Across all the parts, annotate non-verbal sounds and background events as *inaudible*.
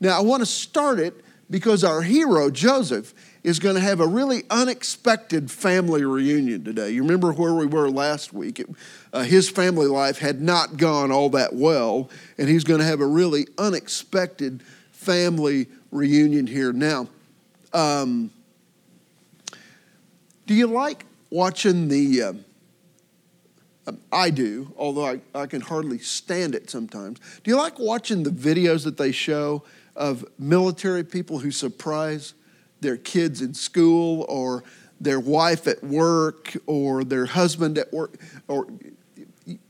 Now, I want to start it because our hero, Joseph, is going to have a really unexpected family reunion today. You remember where we were last week? It, uh, his family life had not gone all that well, and he's going to have a really unexpected family reunion here. Now, um, do you like watching the? Uh, I do, although I, I can hardly stand it sometimes. Do you like watching the videos that they show of military people who surprise their kids in school or their wife at work or their husband at work? Or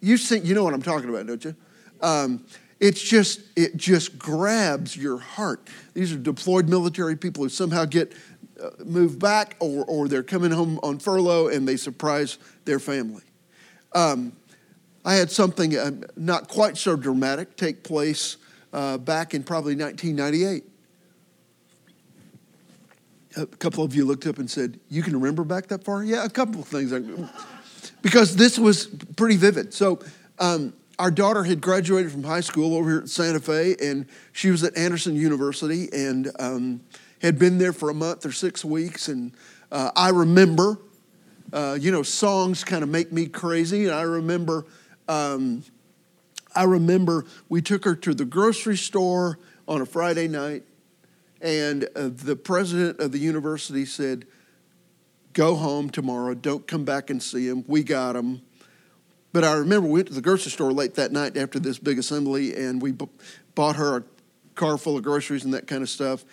you see, you know what I'm talking about, don't you? Um, it's just it just grabs your heart. These are deployed military people who somehow get uh, moved back or, or they're coming home on furlough and they surprise their family. Um, I had something uh, not quite so dramatic take place uh, back in probably 1998. A couple of you looked up and said, You can remember back that far? Yeah, a couple of things. *laughs* Because this was pretty vivid. So, um, our daughter had graduated from high school over here at Santa Fe, and she was at Anderson University and um, had been there for a month or six weeks. And uh, I remember uh, you know, songs kind of make me crazy. And I remember, um, I remember we took her to the grocery store on a Friday night, and uh, the president of the university said, "Go home tomorrow. Don't come back and see him. We got him." But I remember we went to the grocery store late that night after this big assembly, and we b- bought her a car full of groceries and that kind of stuff.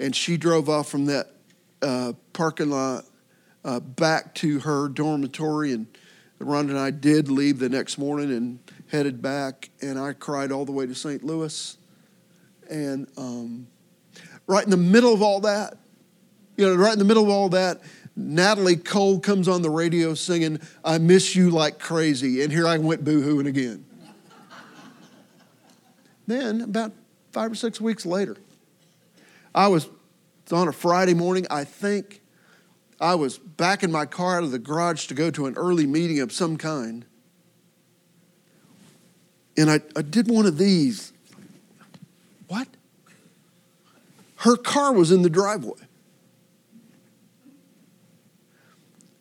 And she drove off from that uh, parking lot uh, back to her dormitory. And Rhonda and I did leave the next morning and headed back. And I cried all the way to St. Louis. And um, right in the middle of all that, you know, right in the middle of all that, Natalie Cole comes on the radio singing, I miss you like crazy. And here I went boo-hooing again. then, about five or six weeks later, I was on a Friday morning, I think, I was back in my car out of the garage to go to an early meeting of some kind. And I, I did one of these. What? Her car was in the driveway.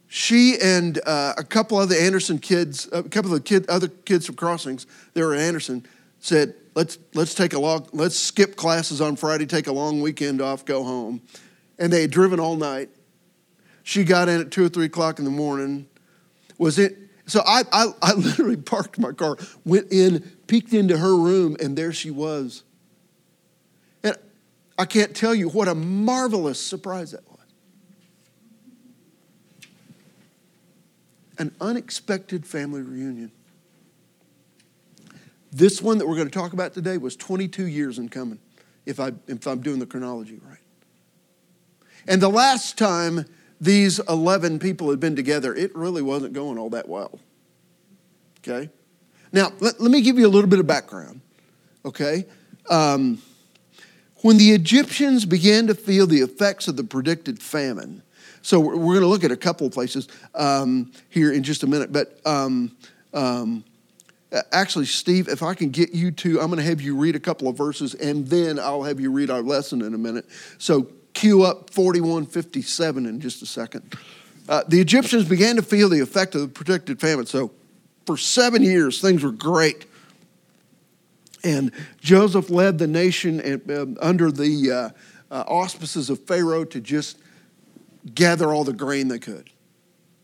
She and uh, a couple of the Anderson kids, a couple of the kid, other kids from Crossings, they were at Anderson, said, let's, let's take a long, let's skip classes on Friday, take a long weekend off, go home. And they had driven all night she got in at two or three o'clock in the morning. Was it? So I, I, I literally parked my car, went in, peeked into her room, and there she was. And I can't tell you what a marvelous surprise that was. An unexpected family reunion. This one that we're going to talk about today was 22 years in coming, if, I, if I'm doing the chronology right. And the last time these 11 people had been together, it really wasn't going all that well. Okay? Now, let, let me give you a little bit of background. Okay? Um, when the Egyptians began to feel the effects of the predicted famine, so we're, we're going to look at a couple of places um, here in just a minute, but um, um, actually, Steve, if I can get you to, I'm going to have you read a couple of verses and then I'll have you read our lesson in a minute. So cue up 4157 in just a second. Uh, the Egyptians began to feel the effect of the predicted famine. So for seven years, things were great. And Joseph led the nation uh, under the uh, uh, auspices of Pharaoh to just gather all the grain they could.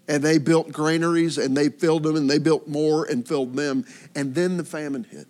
And they built granaries and they filled them and they built more and filled them. And then the famine hit.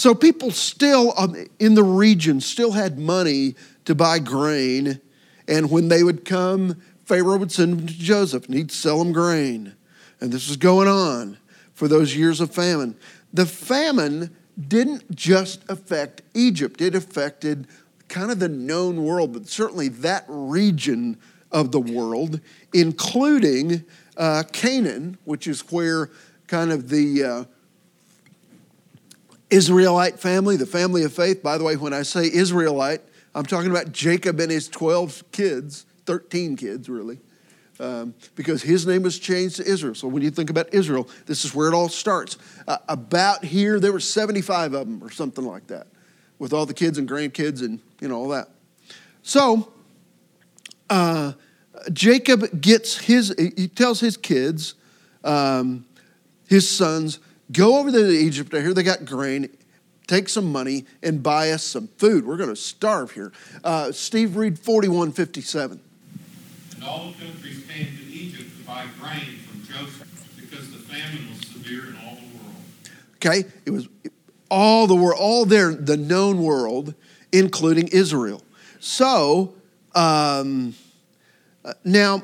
So people still um, in the region still had money to buy grain. And when they would come, Pharaoh would send them to Joseph and he'd sell them grain. And this was going on for those years of famine. The famine didn't just affect Egypt, it affected kind of the known world, but certainly that region of the world, including uh, Canaan, which is where kind of the uh, Israelite family, the family of faith. By the way, when I say Israelite, I'm talking about Jacob and his 12 kids, 13 kids really, um, because his name was changed to Israel. So when you think about Israel, this is where it all starts. Uh, about here, there were 75 of them or something like that. with all the kids and grandkids and you know all that. So uh, Jacob gets his. He tells his kids, um, his sons, go over to Egypt. I hear they got grain. Take some money and buy us some food. We're going to starve here. Uh, Steve, read 4157. And all the countries came to Egypt to buy grain from Joseph because the famine was severe in all the world. Okay, it was all the world, all there, the known world, including Israel. So um, uh, now,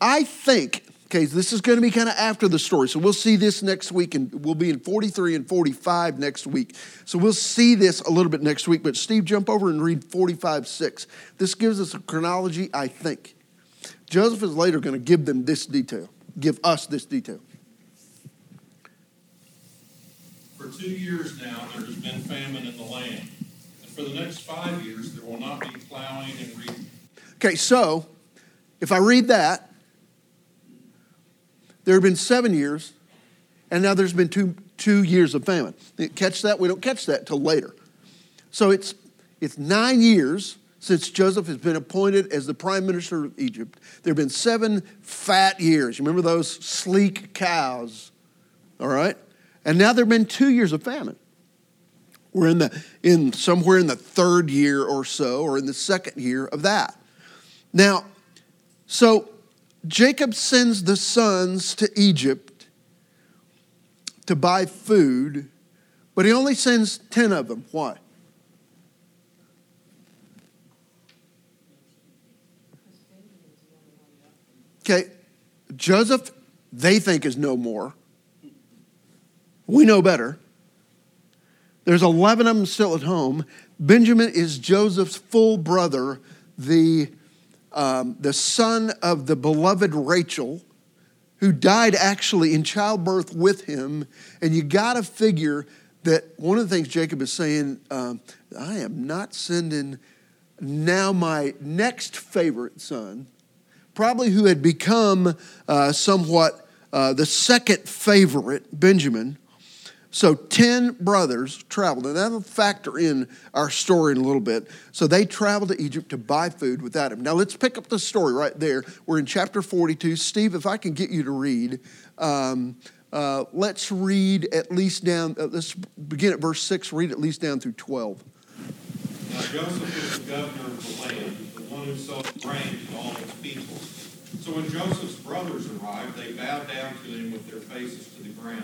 I think, okay, this is going to be kind of after the story. So we'll see this next week, and we'll be in 43 and 45 next week. So we'll see this a little bit next week. But Steve, jump over and read 45 6. This gives us a chronology, I think. Joseph is later going to give them this detail, give us this detail. For two years now, there has been famine in the land. And for the next five years, there will not be plowing and reaping. Okay, so if I read that, there have been seven years, and now there's been two, two years of famine. Catch that? We don't catch that till later. So it's, it's nine years since Joseph has been appointed as the prime minister of Egypt. There have been seven fat years. You remember those sleek cows? All right? And now there have been two years of famine. We're in the in somewhere in the third year or so, or in the second year of that. Now, so Jacob sends the sons to Egypt to buy food, but he only sends 10 of them. Why? Okay, Joseph, they think is no more. We know better. There's 11 of them still at home. Benjamin is Joseph's full brother, the um, the son of the beloved Rachel, who died actually in childbirth with him. And you got to figure that one of the things Jacob is saying, um, I am not sending now my next favorite son, probably who had become uh, somewhat uh, the second favorite, Benjamin. So 10 brothers traveled, and that'll factor in our story in a little bit. So they traveled to Egypt to buy food without him. Now let's pick up the story right there. We're in chapter 42. Steve, if I can get you to read, um, uh, let's read at least down, uh, let's begin at verse 6, read at least down through 12. Now Joseph was the governor of the land, the one who sold grain to all his people. So when Joseph's brothers arrived, they bowed down to him with their faces to the ground.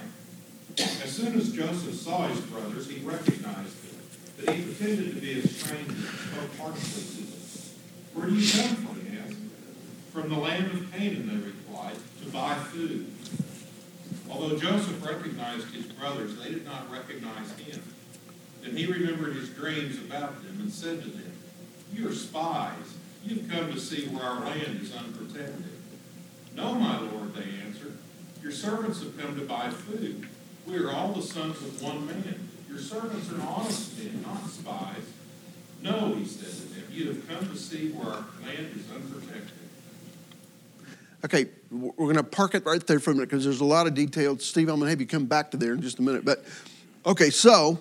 As soon as Joseph saw his brothers, he recognized them, but he pretended to be a stranger and spoke harshly to them. Where do you come from? he asked. From the land of Canaan, they replied, to buy food. Although Joseph recognized his brothers, they did not recognize him. And he remembered his dreams about them and said to them, You are spies. You've come to see where our land is unprotected. No, my lord, they answered. Your servants have come to buy food. We are all the sons of one man. Your servants are honest men, not spies. No, he said to them, you have come to see where our land is unprotected. Okay, we're going to park it right there for a minute because there's a lot of detail. Steve, I'm going to have you come back to there in just a minute. But, okay, so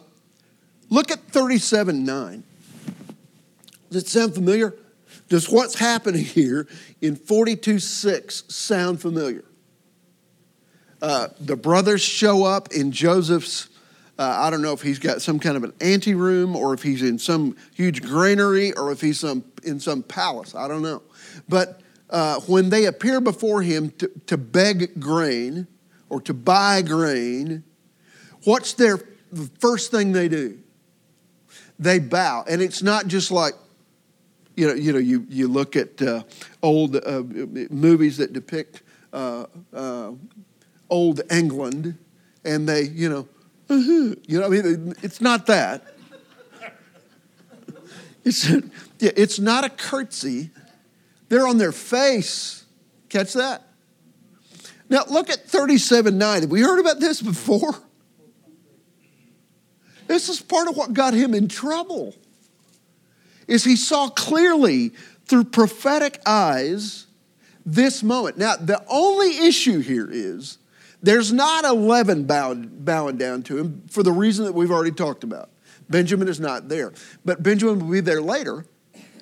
look at 37 9. Does it sound familiar? Does what's happening here in 42 6 sound familiar? Uh, the brothers show up in Joseph's. Uh, I don't know if he's got some kind of an anteroom or if he's in some huge granary or if he's some, in some palace. I don't know. But uh, when they appear before him to, to beg grain or to buy grain, what's their the first thing they do? They bow. And it's not just like, you know, you, know, you, you look at uh, old uh, movies that depict uh, old England and they, you know, uh-huh, you know, I mean, it's not that. It's, yeah, it's not a curtsy. They're on their face. Catch that? Now look at 37 9. Have we heard about this before? This is part of what got him in trouble. Is he saw clearly through prophetic eyes this moment. Now, the only issue here is there's not 11 bowing, bowing down to him for the reason that we've already talked about. Benjamin is not there. But Benjamin will be there later,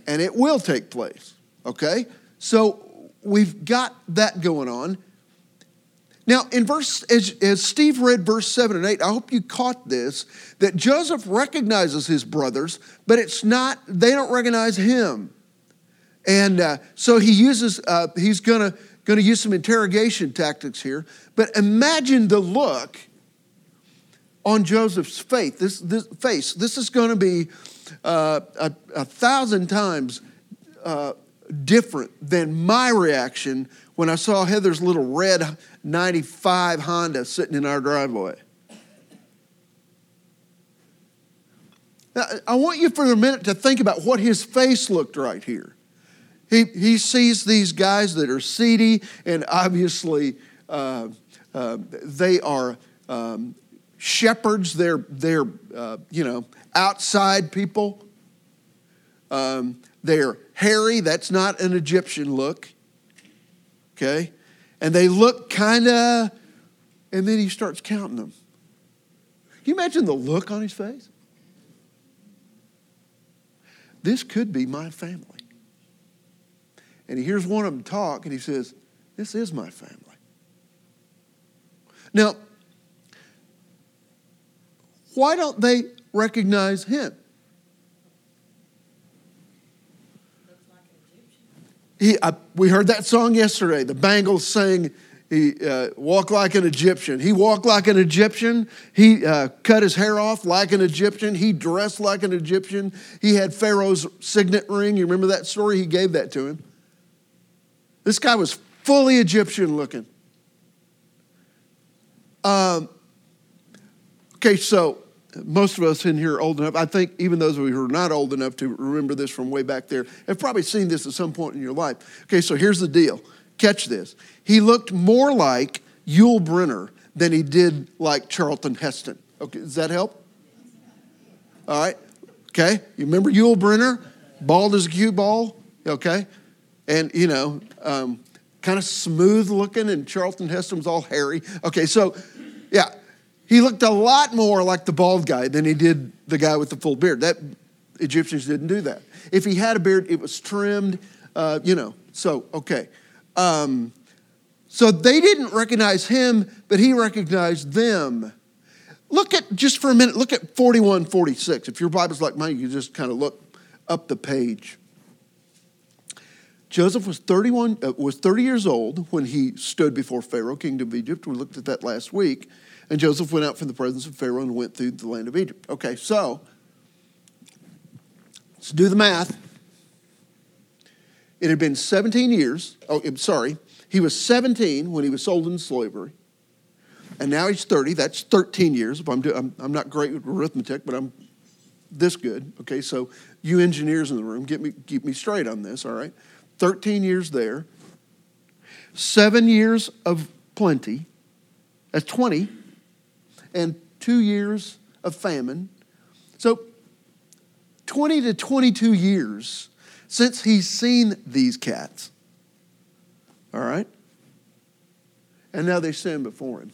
and it will take place. Okay? So we've got that going on. Now, in verse, as, as Steve read verse 7 and 8, I hope you caught this that Joseph recognizes his brothers, but it's not, they don't recognize him. And uh, so he uses, uh, he's gonna, gonna use some interrogation tactics here. But imagine the look on Joseph's faith. This, this face. This is going to be uh, a, a, thousand times uh, different than my reaction when I saw Heather's little red 95 Honda sitting in our driveway. Now, I want you for a minute to think about what his face looked right here. He, he sees these guys that are seedy, and obviously uh, uh, they are um, shepherds, they're, they're uh, you know, outside people. Um, they're hairy, that's not an Egyptian look. Okay? And they look kind of, and then he starts counting them. Can you imagine the look on his face? This could be my family. And he hears one of them talk and he says, This is my family. Now, why don't they recognize him? He, I, we heard that song yesterday. The Bangles sang, he uh, walked like an Egyptian. He walked like an Egyptian. He uh, cut his hair off like an Egyptian. He dressed like an Egyptian. He had Pharaoh's signet ring. You remember that story? He gave that to him. This guy was fully Egyptian looking. Um, okay, so most of us in here are old enough. I think even those of you who are not old enough to remember this from way back there have probably seen this at some point in your life. Okay, so here's the deal. Catch this. He looked more like Yul Brynner than he did like Charlton Heston. Okay, does that help? All right. Okay, you remember Yul Brynner? Bald as a cue ball. Okay, and you know, um, kind of smooth looking, and Charlton Heston was all hairy. Okay, so yeah, he looked a lot more like the bald guy than he did the guy with the full beard. That Egyptians didn't do that. If he had a beard, it was trimmed, uh, you know. So, okay. Um, so they didn't recognize him, but he recognized them. Look at, just for a minute, look at forty-one, forty-six. If your Bible's like mine, you just kind of look up the page. Joseph was 31, uh, was 30 years old when he stood before Pharaoh, king of Egypt. We looked at that last week. And Joseph went out from the presence of Pharaoh and went through the land of Egypt. Okay, so let's do the math. It had been 17 years. Oh, I'm sorry. He was 17 when he was sold into slavery. And now he's 30. That's 13 years. I'm, do, I'm, I'm not great with arithmetic, but I'm this good. Okay, so you engineers in the room, get me, keep me straight on this, all right? 13 years there. Seven years of plenty. That's 20 and two years of famine. So, 20 to 22 years since he's seen these cats. All right? And now they stand before him.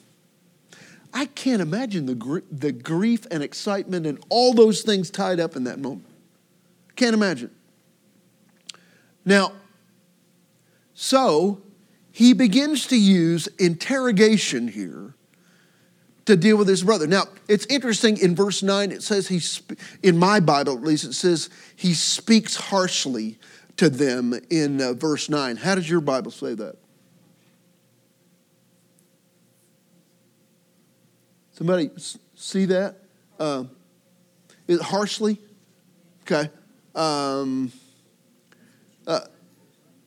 I can't imagine the, gr- the grief and excitement and all those things tied up in that moment. Can't imagine. Now, so he begins to use interrogation here to deal with his brother. Now, it's interesting in verse 9, it says he, in my Bible at least, it says he speaks harshly to them in uh, verse 9. How does your Bible say that? Somebody see that? Uh, is it harshly? Okay. Um, uh,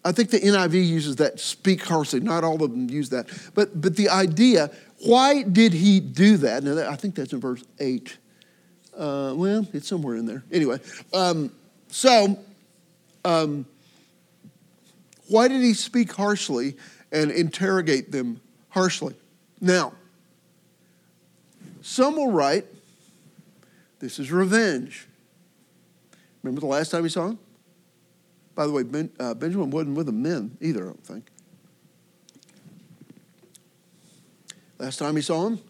I think the NIV uses that speak harshly. Not all of them use that. But, but the idea why did he do that? Now, I think that's in verse 8. Uh, well, it's somewhere in there. Anyway, um, so um, why did he speak harshly and interrogate them harshly? Now, some will write, this is revenge. Remember the last time he saw him? By the way, ben, uh, Benjamin wasn't with the men either, I don't think. Last time he saw him,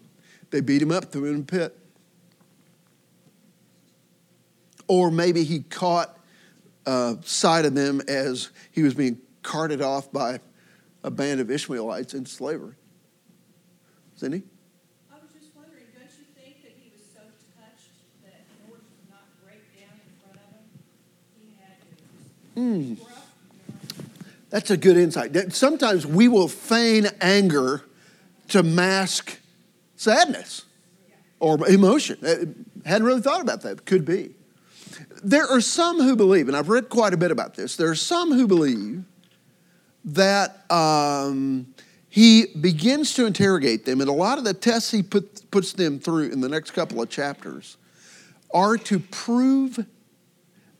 they beat him up, threw him in a pit. or maybe he caught uh, sight of them as he was being carted off by a band of Ishmaelites into slavery. Cindy? I was just wondering, don't you think that he was so touched that in order to not break down in front of him, he had know? That's a good insight. Sometimes we will feign anger to mask sadness or emotion. Uh, Hadn't really thought about that. Could be. There are some who believe, and I've read quite a bit about this, there are some who believe that um, he begins to interrogate them, and a lot of the tests he put, puts them through in the next couple of chapters are to prove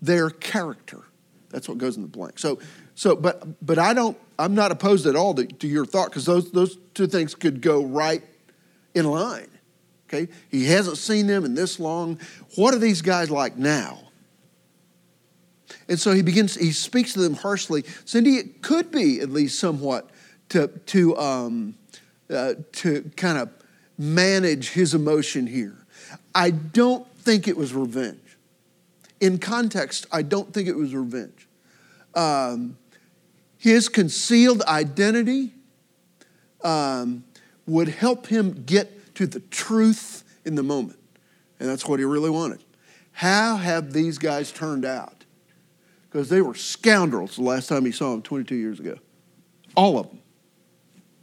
their character. That's what goes in the blank. So, so, but, but I don't. I'm not opposed at all to, to your thought because those those two things could go right in line. Okay, he hasn't seen them in this long. What are these guys like now? And so he begins. He speaks to them harshly. Cindy, it could be at least somewhat to to um, uh, to kind of manage his emotion here. I don't think it was revenge. In context, I don't think it was revenge. Um, his concealed identity um, would help him get to the truth in the moment. And that's what he really wanted. How have these guys turned out? Because they were scoundrels the last time he saw them 22 years ago. All of them.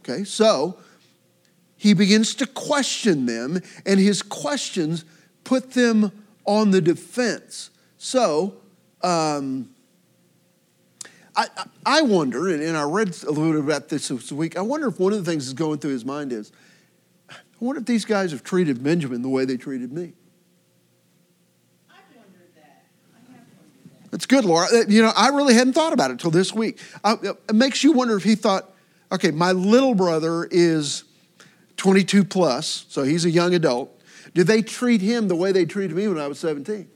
Okay, so he begins to question them, and his questions put them on the defense. So, um, I, I wonder, and I read a little bit about this this week, I wonder if one of the things that's going through his mind is, I wonder if these guys have treated Benjamin the way they treated me. That's good, Laura. Uh, You know, I really hadn't thought about it till this week. I, it makes you wonder if he thought, okay, my little brother is 22 plus, so he's a young adult. Did they treat him the way they treated me when I was 17?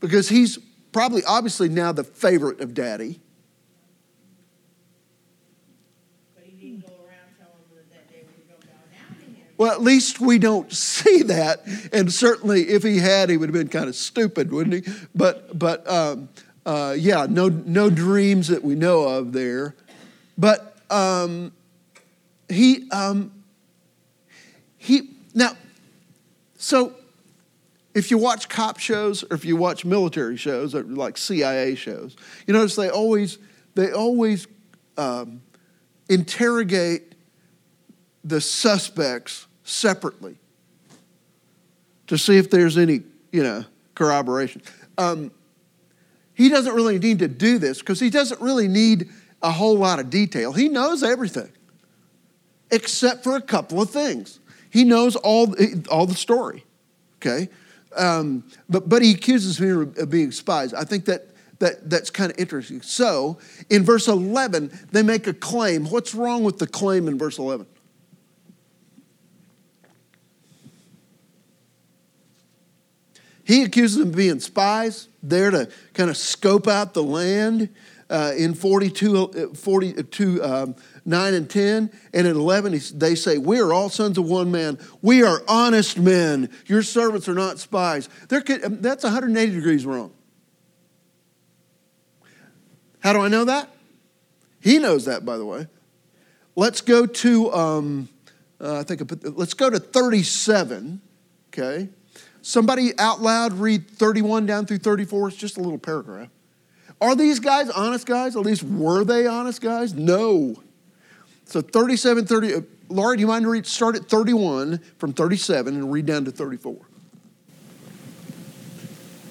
Because he's probably, obviously, now the favorite of daddy. But he didn't go around telling them that they were going to bow down to him. Well, at least we don't *laughs* see that. And certainly, if he had, he would have been kind of stupid, wouldn't he? But, but um, uh, yeah, no, no dreams that we know of there. But um, he, um, he, now, so if you watch cop shows or if you watch military shows or like CIA shows, you notice they always, they always um, interrogate the suspects separately to see if there's any, you know, corroboration. Um, he doesn't really need to do this because he doesn't really need a whole lot of detail. He knows everything except for a couple of things. He knows all, all the story, okay? Um, but, but he accuses me of being spies. I think that, that that's kind of interesting. So in verse 11, they make a claim. What's wrong with the claim in verse 11? He accuses them of being spies, there to kind of scope out the land uh, in 42, uh, 42 um, 9 and 10. And at 11, they say, We are all sons of one man. We are honest men. Your servants are not spies. They're, ki- um, that's 180 degrees wrong. How do I know that? He knows that, by the way. Let's go to, um, uh, I think, I put, let's go to 37, okay? Somebody out loud read 31 down through 34. It's just a little paragraph. Are these guys honest guys? At least were they honest guys? No. So 37, 30. Uh, Laura, do you mind to read, start at 31 from 37 and read down to 34?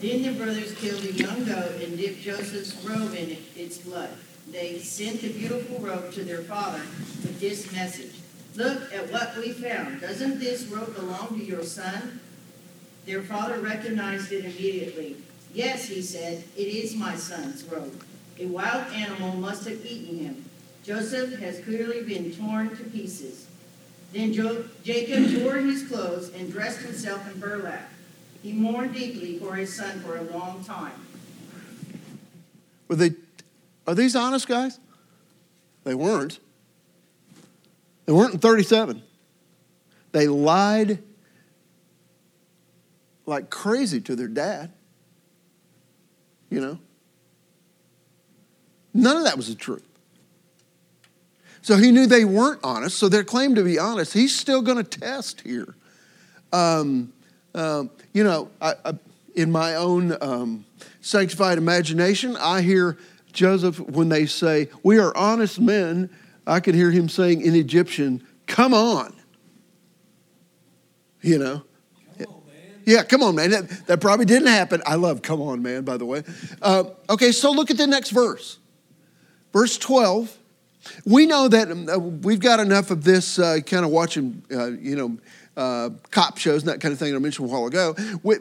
Then the brothers killed a young goat and dipped Joseph's robe in its blood. They sent the beautiful robe to their father with this message Look at what we found. Doesn't this robe belong to your son? Their father recognized it immediately. Yes, he said, it is my son's robe. A wild animal must have eaten him. Joseph has clearly been torn to pieces. Then jo- Jacob tore his clothes and dressed himself in burlap. He mourned deeply for his son for a long time. Were they, are these honest guys? They weren't. They weren't in 37. They lied like crazy to their dad. you know? None of that was the truth. So he knew they weren't honest, so their claim to be honest, he's still going to test here. Um, um, you know, I, I, in my own um, sanctified imagination, I hear Joseph when they say, We are honest men. I can hear him saying in Egyptian, Come on. You know? Yeah, come on, man. That, that, probably didn't happen. I love come on, man, by the way. Uh, okay, so look at the next verse. Verse 12. We know that um, uh, we've got enough of this uh, kind of watching, uh, you know, uh, cop shows and that kind of thing that I mentioned a while ago.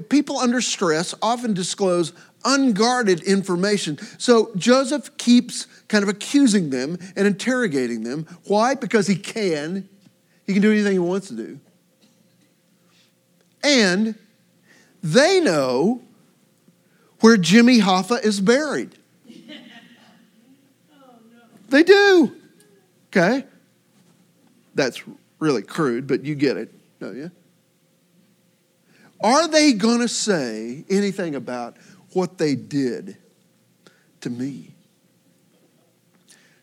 People under stress often disclose unguarded information. So Joseph keeps kind of accusing them and interrogating them. Why? Because he can. He can do anything he wants to do. And they know where Jimmy Hoffa is buried. They do. Okay? That's really crude, but you get it, don't you? Are they going to say anything about what they did to me?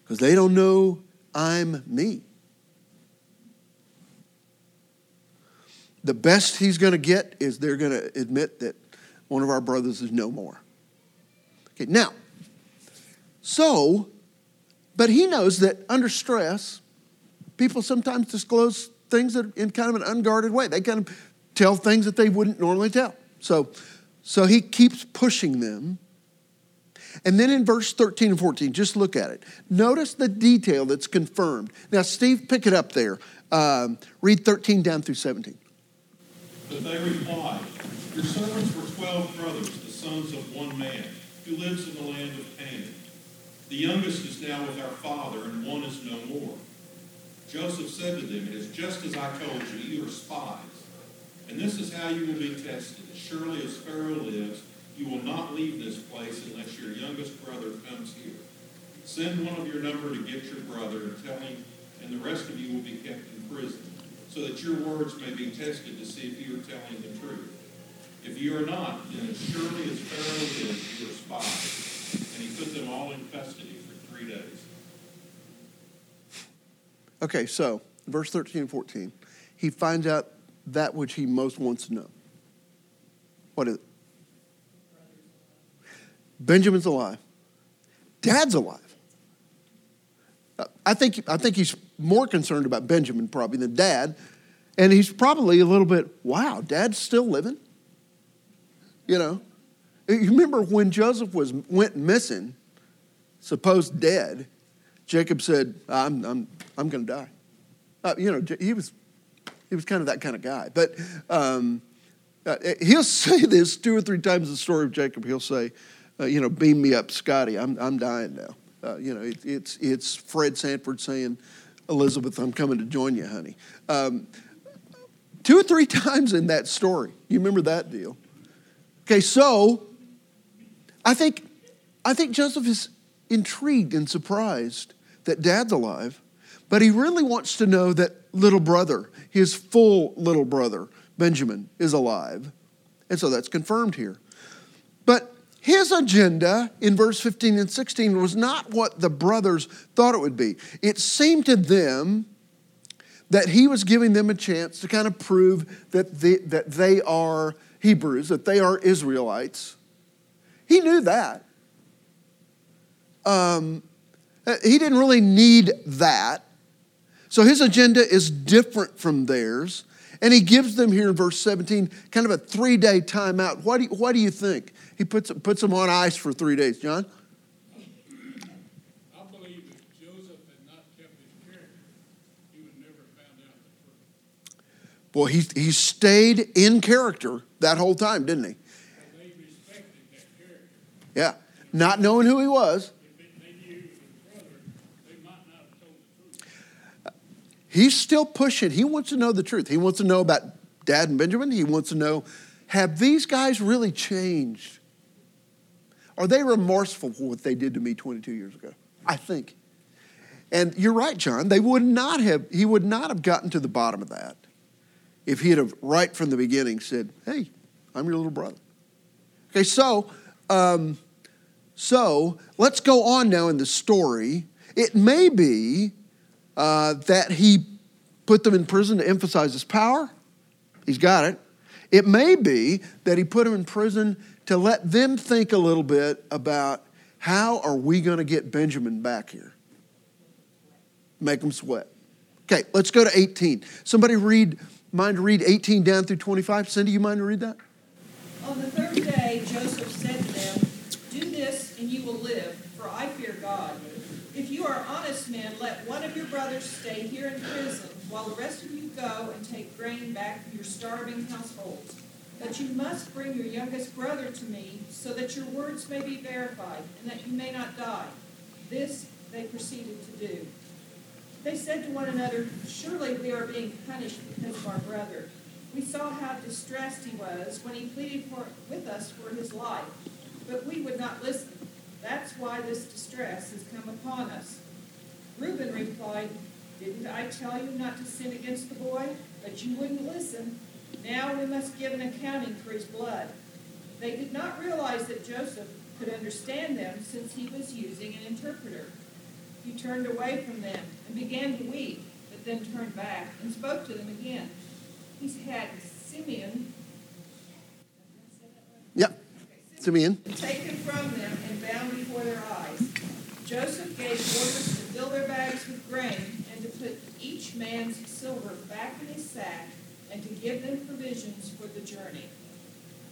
Because they don't know I'm me. The best he's going to get is they're going to admit that one of our brothers is no more. Okay, now, so but he knows that under stress, people sometimes disclose things that in kind of an unguarded way. They kind of tell things that they wouldn't normally tell. So, so he keeps pushing them. And then in verse 13 and 14, just look at it. Notice the detail that's confirmed. Now, Steve, pick it up there. Um, read 13 down through 17. But they replied, Your servants were 12 brothers, the sons of one man, who lives in the land of Canaan. The youngest is now with our father, and one is no more. Joseph said to them, It is just as I told you, you are spies. And this is how you will be tested. As surely as Pharaoh lives, you will not leave this place unless your youngest brother comes here. Send one of your number to get your brother and tell him, and the rest of you will be kept in prison, so that your words may be tested to see if you are telling the truth. If you are not, then as surely as Pharaoh lives, you are spies and he put them all in custody for three days. Okay, so verse 13 and 14. He finds out that which he most wants to know. What is it? Benjamin's alive. Dad's alive. I think, I think he's more concerned about Benjamin probably than dad. And he's probably a little bit, wow, dad's still living? You know? You remember when Joseph was went missing, supposed dead, Jacob said, I'm, I'm, I'm going to die. Uh, you know, he was, he was kind of that kind of guy. But um, uh, *laughs* he'll say this two or three times in the story of Jacob. He'll say, uh, you know, beam me up, Scotty. I'm, I'm dying now. Uh, you know, it, it's, it's Fred Sanford saying, Elizabeth, I'm coming to join you, honey. Um, two or three *laughs* times in that story. You remember that deal? Okay, so I think, I think Joseph is intrigued and surprised that dad's alive, but he really wants to know that little brother, his full little brother, Benjamin, is alive. And so that's confirmed here. But his agenda in verse 15 and 16 was not what the brothers thought it would be. It seemed to them that he was giving them a chance to kind of prove that they, that they are Hebrews, that they are Israelites. He knew that. Um, he didn't really need that. So his agenda is different from theirs. And he gives them here in verse 17 kind of a three day timeout. What do, you, do you think? He puts, puts them on ice for three days. John? I believe if Joseph had not kept his character, he would never found out the truth. Boy, he, he stayed in character that whole time, didn't he? Yeah. Not knowing who he was. He's still pushing. He wants to know the truth. He wants to know about Dad and Benjamin. He wants to know have these guys really changed? Are they remorseful for what they did to me 22 years ago? I think. And you're right, John. They would not have, he would not have gotten to the bottom of that if he had have, right from the beginning said, Hey, I'm your little brother. Okay, so um, So let's go on now in the story. It may be uh, that he put them in prison to emphasize his power. He's got it. It may be that he put them in prison to let them think a little bit about how are we going to get Benjamin back here? Make them sweat. Okay, let's go to 18. Somebody read, mind to read 18 down through 25? Cindy, you mind to read that? On the third day, Joseph said to them, Do this, and you will live, for I fear God. If you are honest men, let one of your brothers stay here in prison, while the rest of you go and take grain back for your starving households. But you must bring your youngest brother to me, so that your words may be verified, and that you may not die. This they proceeded to do. They said to one another, Surely we are being punished because of our brother. We saw how distressed he was when he pleaded for, with us for his life, but we would not listen. That's why this distress has come upon us. Reuben replied, Didn't I tell you not to sin against the boy? But you wouldn't listen. Now we must give an accounting for his blood. They did not realize that Joseph could understand them since he was using an interpreter. He turned away from them and began to weep, but then turned back and spoke to them again. He had Simeon. Yep. Simeon. Taken from them and bound before their eyes. Joseph gave orders to fill their bags with grain and to put each man's silver back in his sack and to give them provisions for the journey.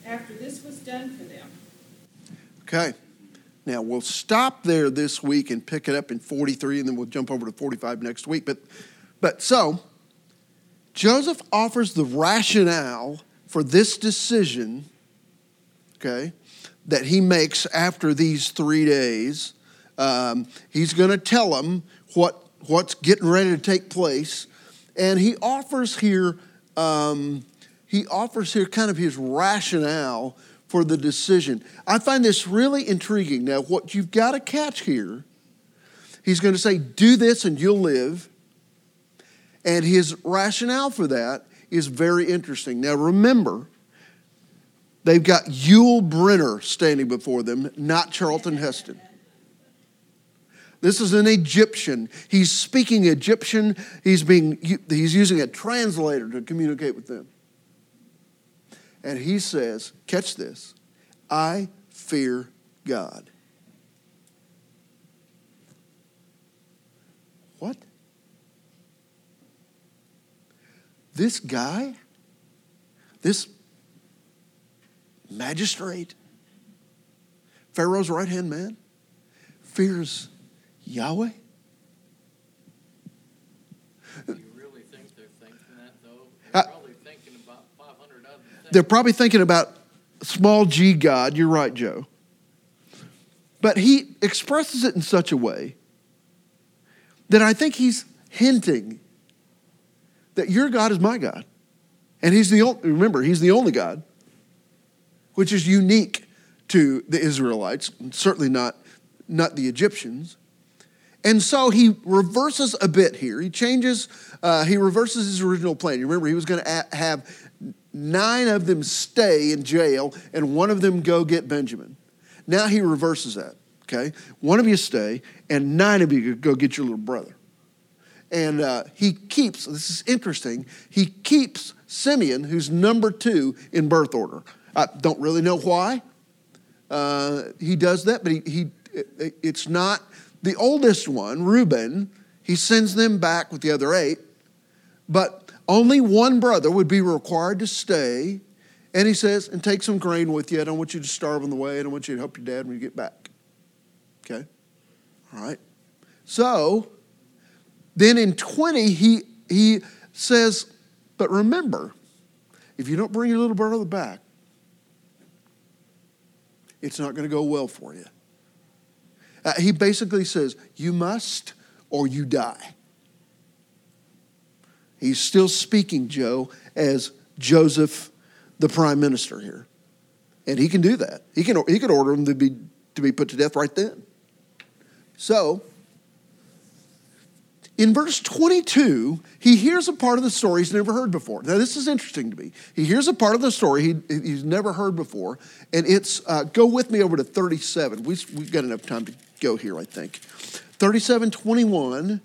After this was done for them, Okay. Now we'll stop there this week and pick it up in 43, and then we'll jump over to 45 next week. But, but so, Joseph offers the rationale for this decision, okay, that he makes after these three days. Um, he's going to tell them what, what's getting ready to take place. And he offers here, um, he offers here kind of his rationale for the decision. I find this really intriguing. Now, what you've got to catch here, he's going to say, Do this and you'll live. And his rationale for that is very interesting. Now, remember, they've got Yul Brynner standing before them, not Charlton Heston. This is an Egyptian. He's speaking Egyptian. He's, being, he's using a translator to communicate with them. And he says, catch this, I fear God. What? This guy, this magistrate, Pharaoh's right hand man, fears Yahweh? Do you really think they're thinking that, though? They're Uh, probably thinking about 500 other things. They're probably thinking about small g God. You're right, Joe. But he expresses it in such a way that I think he's hinting that your God is my God. And he's the only, remember, he's the only God, which is unique to the Israelites, and certainly not, not the Egyptians. And so he reverses a bit here. He changes, uh, he reverses his original plan. You remember, he was going to have nine of them stay in jail and one of them go get Benjamin. Now he reverses that, okay? One of you stay and nine of you go get your little brother. And uh, he keeps, this is interesting, he keeps Simeon, who's number two in birth order. I don't really know why uh, he does that, but he, he, it- it's not the oldest one, Reuben. He sends them back with the other eight, but only one brother would be required to stay. And he says, and take some grain with you. I don't want you to starve on the way. I don't want you to help your dad when you get back. Okay? All right. So, then in 20, he, he says, But remember, if you don't bring your little brother back, it's not going to go well for you. Uh, he basically says, You must or you die. He's still speaking, Joe, as Joseph, the prime minister here. And he can do that. He can, he could order him to be, to be put to death right then. So, in verse 22, he hears a part of the story he's never heard before. Now, this is interesting to me. He hears a part of the story he, he's never heard before, and it's uh, go with me over to 37. We, we've got enough time to go here, I think. 37 21,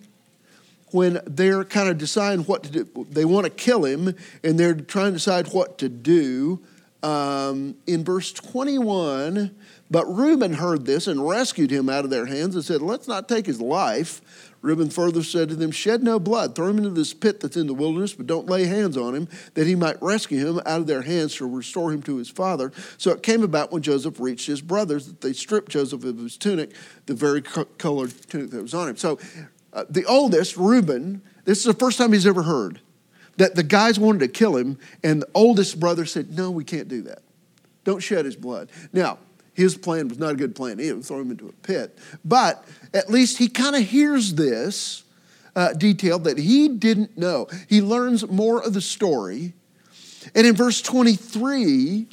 when they're kind of deciding what to do, they want to kill him, and they're trying to decide what to do. Um, in verse 21, but Reuben heard this and rescued him out of their hands and said, Let's not take his life. Reuben further said to them, Shed no blood, throw him into this pit that's in the wilderness, but don't lay hands on him, that he might rescue him out of their hands to restore him to his father. So it came about when Joseph reached his brothers that they stripped Joseph of his tunic, the very colored tunic that was on him. So uh, the oldest, Reuben, this is the first time he's ever heard that the guys wanted to kill him, and the oldest brother said, No, we can't do that. Don't shed his blood. Now, his plan was not a good plan. He would throw him into a pit. But at least he kind of hears this uh, detail that he didn't know. He learns more of the story. And in verse 23,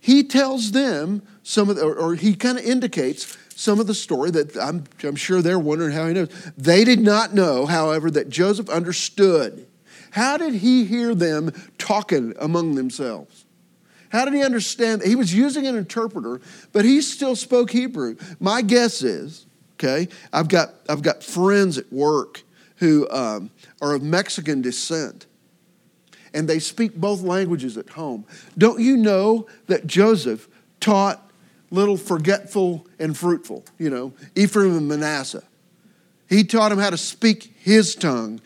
he tells them some of the, or, or he kind of indicates some of the story that I'm, I'm sure they're wondering how he knows. They did not know, however, that Joseph understood. How did he hear them talking among themselves? How did he understand? He was using an interpreter, but he still spoke Hebrew. My guess is, okay, I've got, I've got friends at work who um, are of Mexican descent, and they speak both languages at home. Don't you know that Joseph taught little forgetful and fruitful, you know, Ephraim and Manasseh? He taught them how to speak his tongue,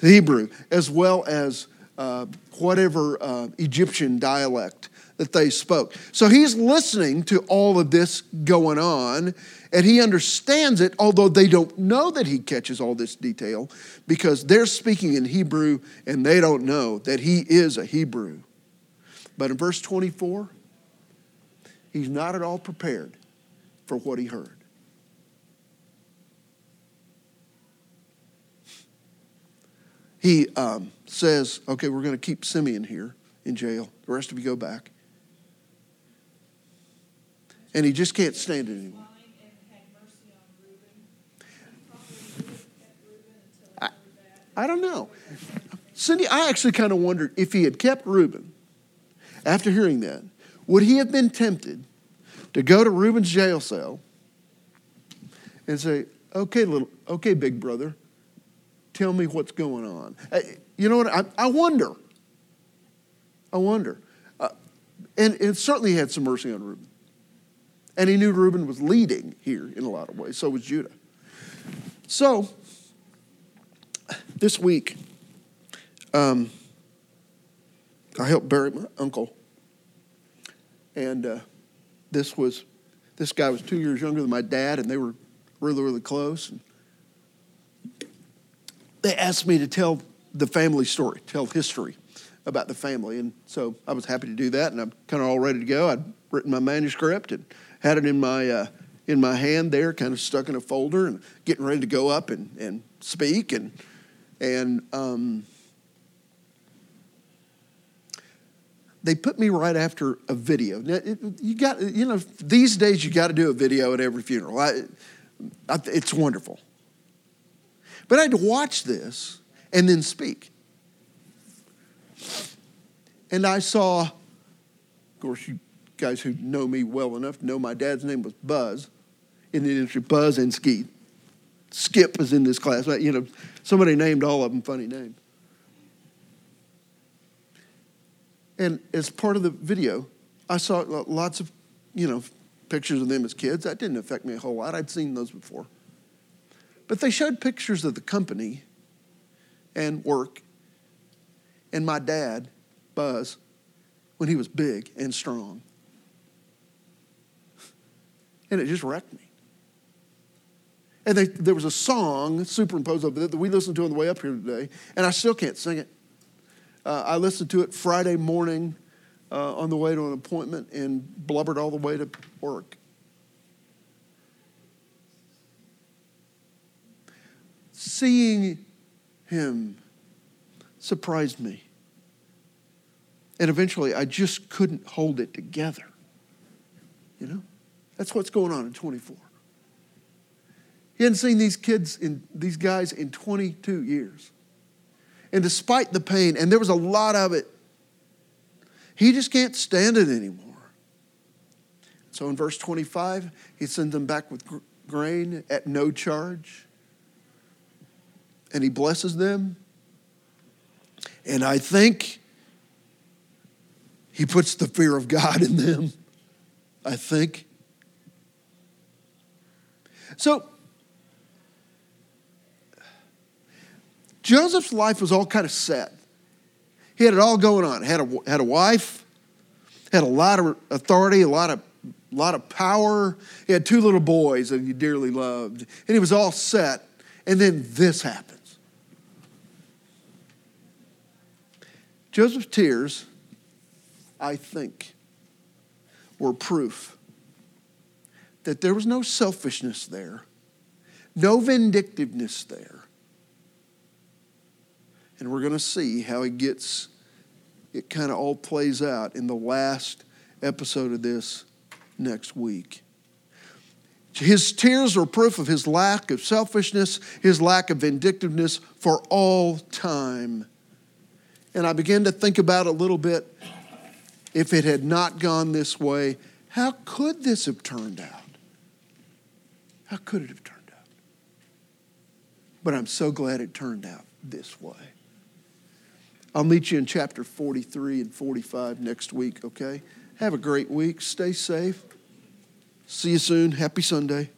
Hebrew, as well as uh, whatever uh, Egyptian dialect that they spoke. So he's listening to all of this going on and he understands it, although they don't know that he catches all this detail because they're speaking in Hebrew and they don't know that he is a Hebrew. But in verse 24, he's not at all prepared for what he heard. He um, says, Okay, we're going to keep Simeon here in jail. The rest of you go back and he just can't stand it anymore. I, I don't know. Cindy, I actually kind of wondered if he had kept Reuben after hearing that, would he have been tempted to go to Reuben's jail cell and say, okay, little, okay, big brother, tell me what's going on? You know what? I, I wonder. I wonder. Uh, and it certainly had some mercy on Reuben. And he knew Reuben was leading here in a lot of ways. So was Judah. So, this week, um, I helped bury my uncle. And uh, this was, this guy was two years younger than my dad, and they were really, really close. And they asked me to tell the family story, tell history about the family. And so I was happy to do that, and I'm kind of all ready to go. I'd written my manuscript and had it in my uh, in my hand there, kind of stuck in a folder, and getting ready to go up and, and speak and and um, they put me right after a video. Now, it, you got you know these days you got to do a video at every funeral. I, I, it's wonderful, but I had to watch this and then speak. And I saw, of course, you guys who know me well enough know my dad's name was Buzz in the industry, Buzz and Skeet. Skip is in this class. You know, somebody named all of them funny names. And as part of the video, I saw lots of, you know, pictures of them as kids. That didn't affect me a whole lot. I'd seen those before. But they showed pictures of the company and work and my dad, Buzz, when he was big and strong and it just wrecked me. And they, there was a song superimposed over that we listened to on the way up here today, and I still can't sing it. Uh, I listened to it Friday morning uh, on the way to an appointment and blubbered all the way to work. Seeing him surprised me. And eventually, I just couldn't hold it together. You know? That's what's going on in 24. He hadn't seen these kids in these guys in 22 years. And despite the pain, and there was a lot of it, he just can't stand it anymore. So in verse 25, he sends them back with grain at no charge. And he blesses them. And I think he puts the fear of God in them. I think. So, Joseph's life was all kind of set. He had it all going on. Had a, had a wife, had a lot of authority, a lot of, lot of power. He had two little boys that he dearly loved. And he was all set. And then this happens. Joseph's tears, I think, were proof that there was no selfishness there, no vindictiveness there. And we're going to see how it gets, it kind of all plays out in the last episode of this next week. His tears are proof of his lack of selfishness, his lack of vindictiveness for all time. And I began to think about a little bit if it had not gone this way, how could this have turned out? How could it have turned out? But I'm so glad it turned out this way. I'll meet you in chapter 43 and 45 next week, okay? Have a great week. Stay safe. See you soon. Happy Sunday.